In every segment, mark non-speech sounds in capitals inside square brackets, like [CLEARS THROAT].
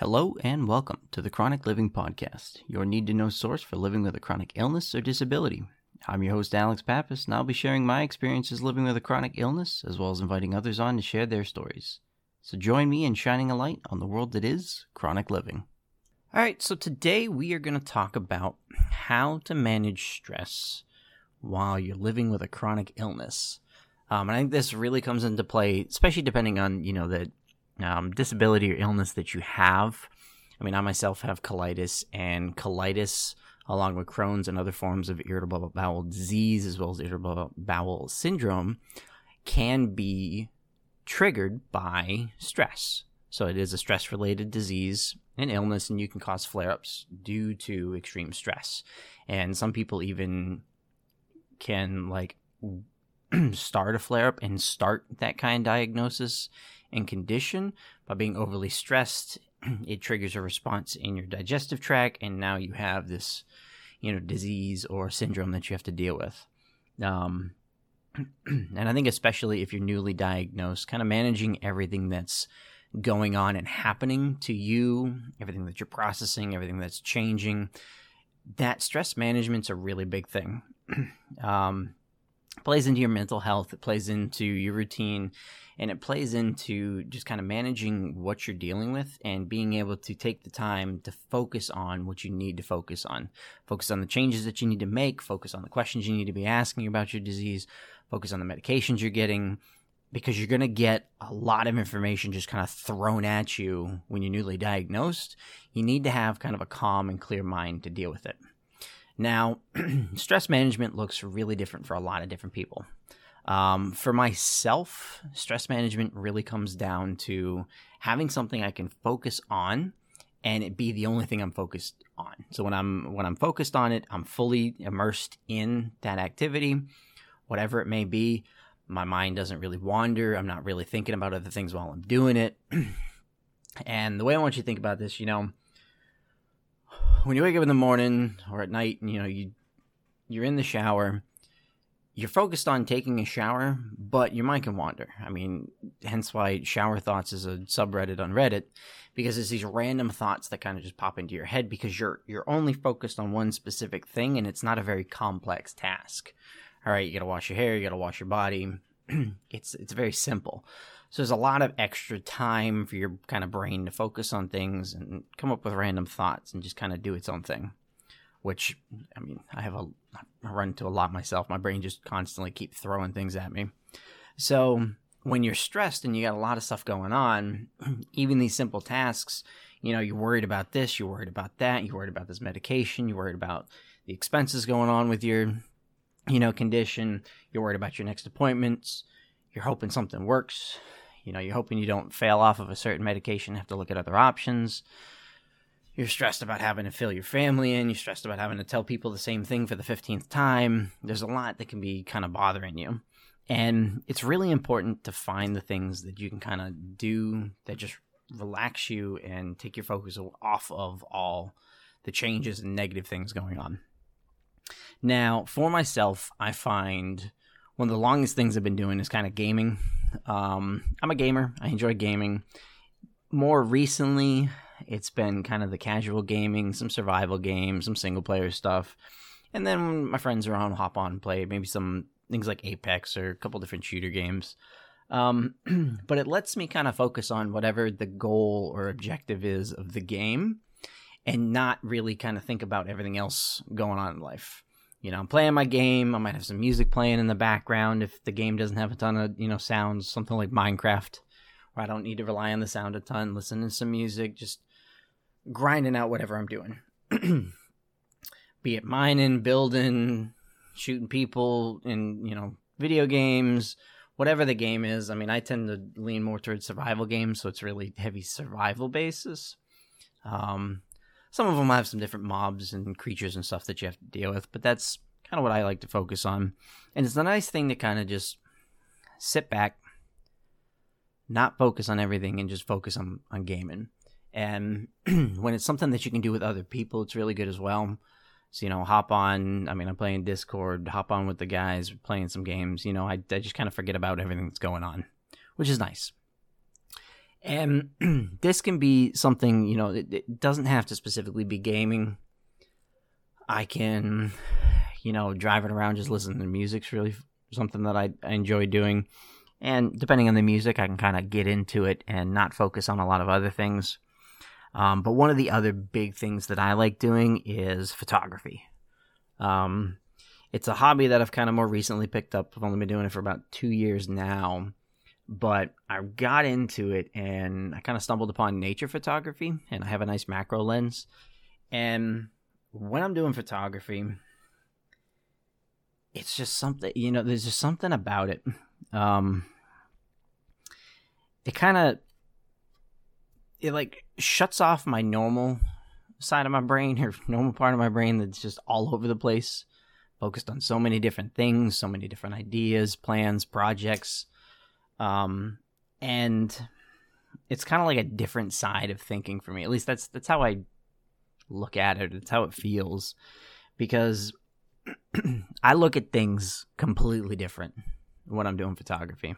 Hello and welcome to the Chronic Living Podcast, your need to know source for living with a chronic illness or disability. I'm your host, Alex Pappas, and I'll be sharing my experiences living with a chronic illness, as well as inviting others on to share their stories. So join me in shining a light on the world that is chronic living. All right, so today we are going to talk about how to manage stress while you're living with a chronic illness. Um, and I think this really comes into play, especially depending on you know the um, disability or illness that you have. I mean, I myself have colitis, and colitis, along with Crohn's and other forms of irritable bowel disease, as well as irritable bowel syndrome, can be triggered by stress. So it is a stress related disease and illness, and you can cause flare ups due to extreme stress. And some people even can like [CLEARS THROAT] start a flare up and start that kind of diagnosis and condition by being overly stressed [CLEARS THROAT] it triggers a response in your digestive tract and now you have this you know disease or syndrome that you have to deal with. Um, [CLEARS THROAT] and i think especially if you're newly diagnosed kind of managing everything that's going on and happening to you everything that you're processing everything that's changing that stress management's a really big thing. Um, plays into your mental health it plays into your routine and it plays into just kind of managing what you're dealing with and being able to take the time to focus on what you need to focus on. Focus on the changes that you need to make focus on the questions you need to be asking about your disease focus on the medications you're getting because you're going to get a lot of information just kind of thrown at you when you're newly diagnosed. You need to have kind of a calm and clear mind to deal with it now, [CLEARS THROAT] stress management looks really different for a lot of different people. Um, for myself, stress management really comes down to having something I can focus on and it be the only thing I'm focused on. So when I'm when I'm focused on it, I'm fully immersed in that activity, whatever it may be. My mind doesn't really wander. I'm not really thinking about other things while I'm doing it. [CLEARS THROAT] and the way I want you to think about this, you know, when you wake up in the morning or at night, you know, you you're in the shower, you're focused on taking a shower, but your mind can wander. I mean, hence why shower thoughts is a subreddit on Reddit because it's these random thoughts that kind of just pop into your head because you're you're only focused on one specific thing and it's not a very complex task. All right, you got to wash your hair, you got to wash your body. [CLEARS THROAT] it's it's very simple. So there's a lot of extra time for your kind of brain to focus on things and come up with random thoughts and just kind of do its own thing. Which, I mean, I have a I run into a lot myself. My brain just constantly keep throwing things at me. So when you're stressed and you got a lot of stuff going on, [CLEARS THROAT] even these simple tasks, you know, you're worried about this, you're worried about that, you're worried about this medication, you're worried about the expenses going on with your, you know, condition, you're worried about your next appointments, you're hoping something works, you know, you're hoping you don't fail off of a certain medication, have to look at other options. You're stressed about having to fill your family in. You're stressed about having to tell people the same thing for the 15th time. There's a lot that can be kind of bothering you. And it's really important to find the things that you can kind of do that just relax you and take your focus off of all the changes and negative things going on. Now, for myself, I find one of the longest things I've been doing is kind of gaming. Um, I'm a gamer. I enjoy gaming. More recently, it's been kind of the casual gaming, some survival games, some single player stuff. And then when my friends are on, hop on and play maybe some things like Apex or a couple different shooter games. Um, [CLEARS THROAT] but it lets me kind of focus on whatever the goal or objective is of the game and not really kind of think about everything else going on in life you know, I'm playing my game. I might have some music playing in the background if the game doesn't have a ton of, you know, sounds, something like Minecraft, where I don't need to rely on the sound a ton, listening to some music, just grinding out whatever I'm doing. [CLEARS THROAT] Be it mining, building, shooting people in, you know, video games, whatever the game is. I mean, I tend to lean more towards survival games, so it's really heavy survival basis. Um, some of them have some different mobs and creatures and stuff that you have to deal with, but that's kind of what I like to focus on. And it's a nice thing to kind of just sit back, not focus on everything, and just focus on, on gaming. And [CLEARS THROAT] when it's something that you can do with other people, it's really good as well. So, you know, hop on. I mean, I'm playing Discord, hop on with the guys, playing some games. You know, I, I just kind of forget about everything that's going on, which is nice. And [CLEARS THROAT] this can be something, you know, it, it doesn't have to specifically be gaming. I can, you know, driving around just listening to music's really something that I, I enjoy doing. And depending on the music, I can kind of get into it and not focus on a lot of other things. Um, but one of the other big things that I like doing is photography. Um, it's a hobby that I've kind of more recently picked up. I've only been doing it for about two years now, but I got into it and I kind of stumbled upon nature photography, and I have a nice macro lens. And when I'm doing photography, it's just something you know. There's just something about it. Um, it kind of it like shuts off my normal side of my brain or [LAUGHS] normal part of my brain that's just all over the place focused on so many different things so many different ideas plans projects um and it's kind of like a different side of thinking for me at least that's that's how i look at it it's how it feels because [CLEARS THROAT] i look at things completely different when i'm doing photography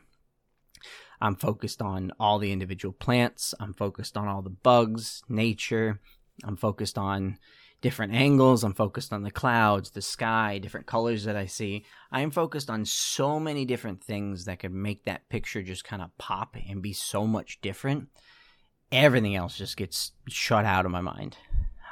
I'm focused on all the individual plants. I'm focused on all the bugs, nature. I'm focused on different angles. I'm focused on the clouds, the sky, different colors that I see. I am focused on so many different things that could make that picture just kind of pop and be so much different. Everything else just gets shut out of my mind.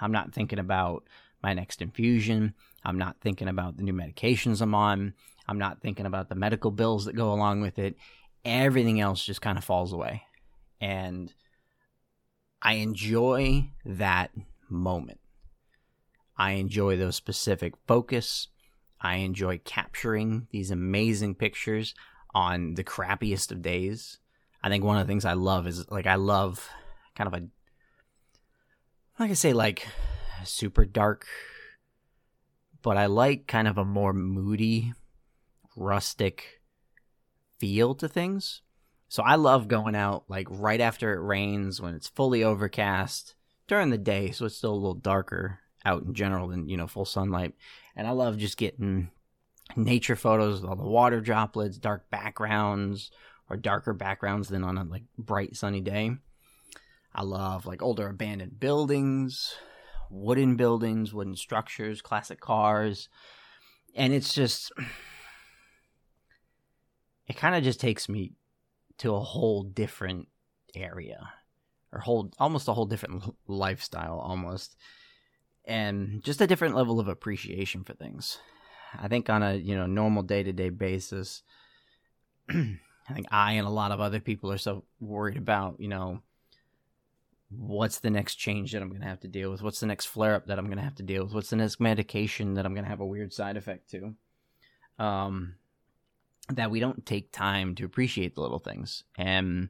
I'm not thinking about my next infusion. I'm not thinking about the new medications I'm on. I'm not thinking about the medical bills that go along with it everything else just kind of falls away. And I enjoy that moment. I enjoy those specific focus. I enjoy capturing these amazing pictures on the crappiest of days. I think one of the things I love is like I love kind of a like I say like super dark but I like kind of a more moody rustic feel to things. So I love going out like right after it rains when it's fully overcast during the day, so it's still a little darker out in general than you know full sunlight. And I love just getting nature photos with all the water droplets, dark backgrounds, or darker backgrounds than on a like bright sunny day. I love like older abandoned buildings, wooden buildings, wooden structures, classic cars. And it's just it kind of just takes me to a whole different area or whole almost a whole different lifestyle almost and just a different level of appreciation for things. I think on a you know normal day-to-day basis [CLEARS THROAT] i think i and a lot of other people are so worried about you know what's the next change that i'm going to have to deal with? What's the next flare up that i'm going to have to deal with? What's the next medication that i'm going to have a weird side effect to? Um that we don't take time to appreciate the little things. And,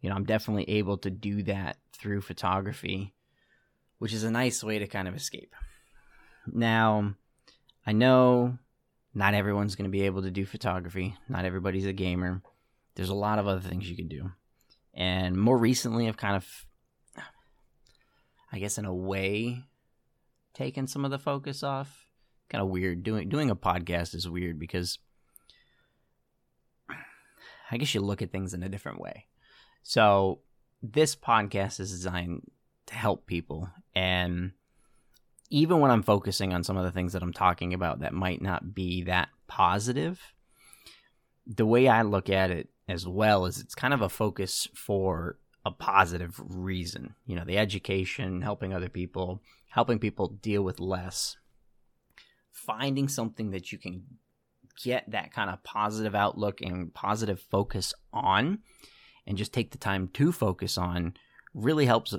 you know, I'm definitely able to do that through photography, which is a nice way to kind of escape. Now, I know not everyone's going to be able to do photography, not everybody's a gamer. There's a lot of other things you can do. And more recently, I've kind of, I guess, in a way, taken some of the focus off. Kind of weird. Doing doing a podcast is weird because I guess you look at things in a different way. So this podcast is designed to help people and even when I'm focusing on some of the things that I'm talking about that might not be that positive, the way I look at it as well is it's kind of a focus for a positive reason. You know, the education, helping other people, helping people deal with less, finding something that you can get that kind of positive outlook and positive focus on and just take the time to focus on really helps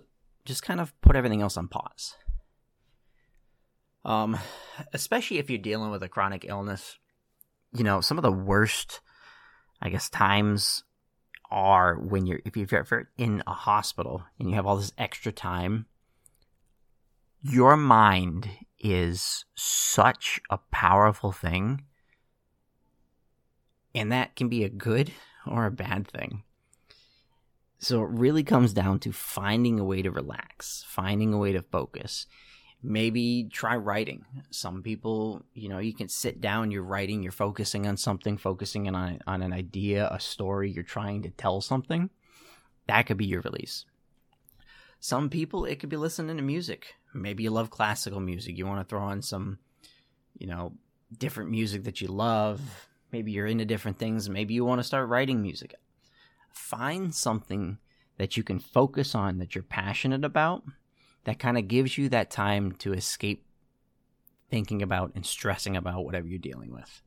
just kind of put everything else on pause. Um, especially if you're dealing with a chronic illness, you know, some of the worst, I guess, times are when you're, if you're ever in a hospital and you have all this extra time, your mind is such a powerful thing and that can be a good or a bad thing. So it really comes down to finding a way to relax, finding a way to focus. Maybe try writing. Some people, you know, you can sit down, you're writing, you're focusing on something, focusing on, on an idea, a story, you're trying to tell something. That could be your release. Some people, it could be listening to music. Maybe you love classical music. You want to throw on some, you know, different music that you love. Maybe you're into different things. Maybe you want to start writing music. Find something that you can focus on that you're passionate about that kind of gives you that time to escape thinking about and stressing about whatever you're dealing with.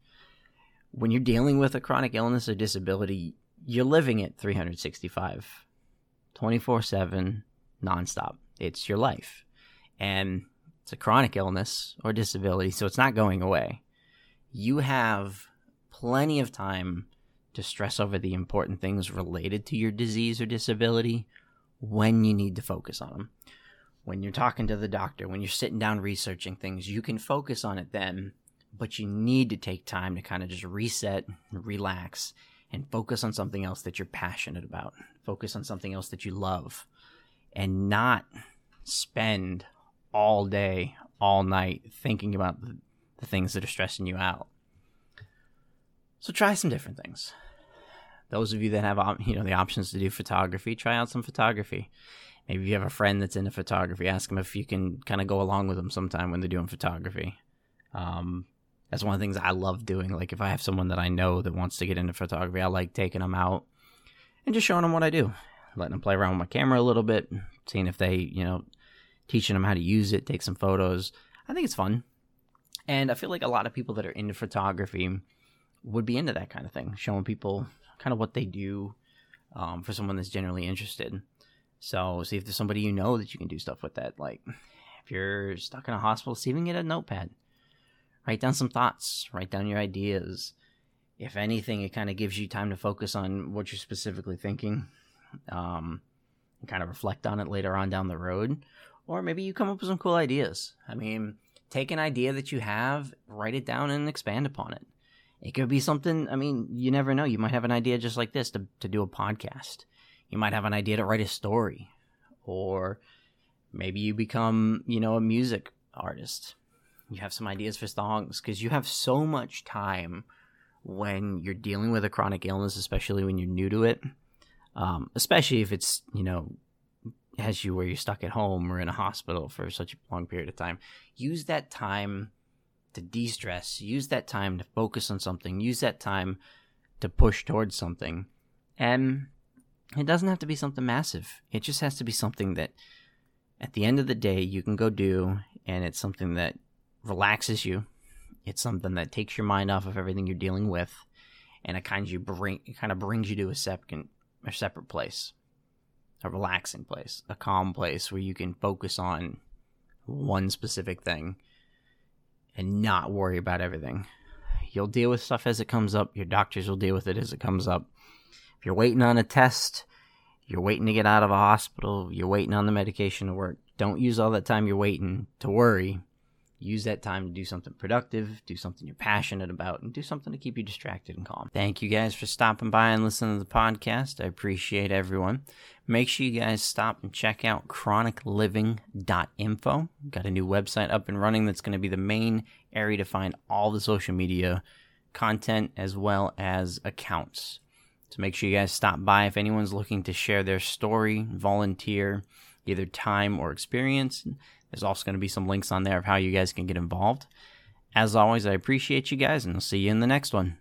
When you're dealing with a chronic illness or disability, you're living it 365, 24 7, nonstop. It's your life. And it's a chronic illness or disability, so it's not going away. You have plenty of time to stress over the important things related to your disease or disability when you need to focus on them. When you're talking to the doctor, when you're sitting down researching things, you can focus on it then, but you need to take time to kind of just reset, relax, and focus on something else that you're passionate about. Focus on something else that you love and not spend all day, all night thinking about the, the things that are stressing you out. So try some different things. Those of you that have you know the options to do photography, try out some photography. Maybe you have a friend that's into photography, ask them if you can kind of go along with them sometime when they're doing photography. Um, that's one of the things I love doing. Like if I have someone that I know that wants to get into photography, I like taking them out and just showing them what I do letting them play around with my camera a little bit, seeing if they, you know, teaching them how to use it, take some photos. I think it's fun. And I feel like a lot of people that are into photography would be into that kind of thing, showing people kind of what they do um, for someone that's generally interested. So, see if there's somebody you know that you can do stuff with that. Like, if you're stuck in a hospital, see if you can get a notepad. Write down some thoughts, write down your ideas. If anything, it kind of gives you time to focus on what you're specifically thinking um, and kind of reflect on it later on down the road. Or maybe you come up with some cool ideas. I mean, take an idea that you have, write it down, and expand upon it. It could be something, I mean, you never know. You might have an idea just like this to, to do a podcast. You might have an idea to write a story. Or maybe you become, you know, a music artist. You have some ideas for songs because you have so much time when you're dealing with a chronic illness, especially when you're new to it um, especially if it's you know has you where you're stuck at home or in a hospital for such a long period of time. Use that time to de-stress. Use that time to focus on something. Use that time to push towards something, and it doesn't have to be something massive. It just has to be something that, at the end of the day, you can go do, and it's something that relaxes you. It's something that takes your mind off of everything you're dealing with, and it kind of you bring it kind of brings you to a a separate place, a relaxing place, a calm place where you can focus on one specific thing and not worry about everything. You'll deal with stuff as it comes up. Your doctors will deal with it as it comes up. If you're waiting on a test, you're waiting to get out of a hospital, you're waiting on the medication to work. Don't use all that time you're waiting to worry use that time to do something productive, do something you're passionate about, and do something to keep you distracted and calm. Thank you guys for stopping by and listening to the podcast. I appreciate everyone. Make sure you guys stop and check out chronicliving.info. Got a new website up and running that's going to be the main area to find all the social media content as well as accounts. So make sure you guys stop by if anyone's looking to share their story, volunteer, either time or experience. There's also going to be some links on there of how you guys can get involved. As always, I appreciate you guys, and I'll see you in the next one.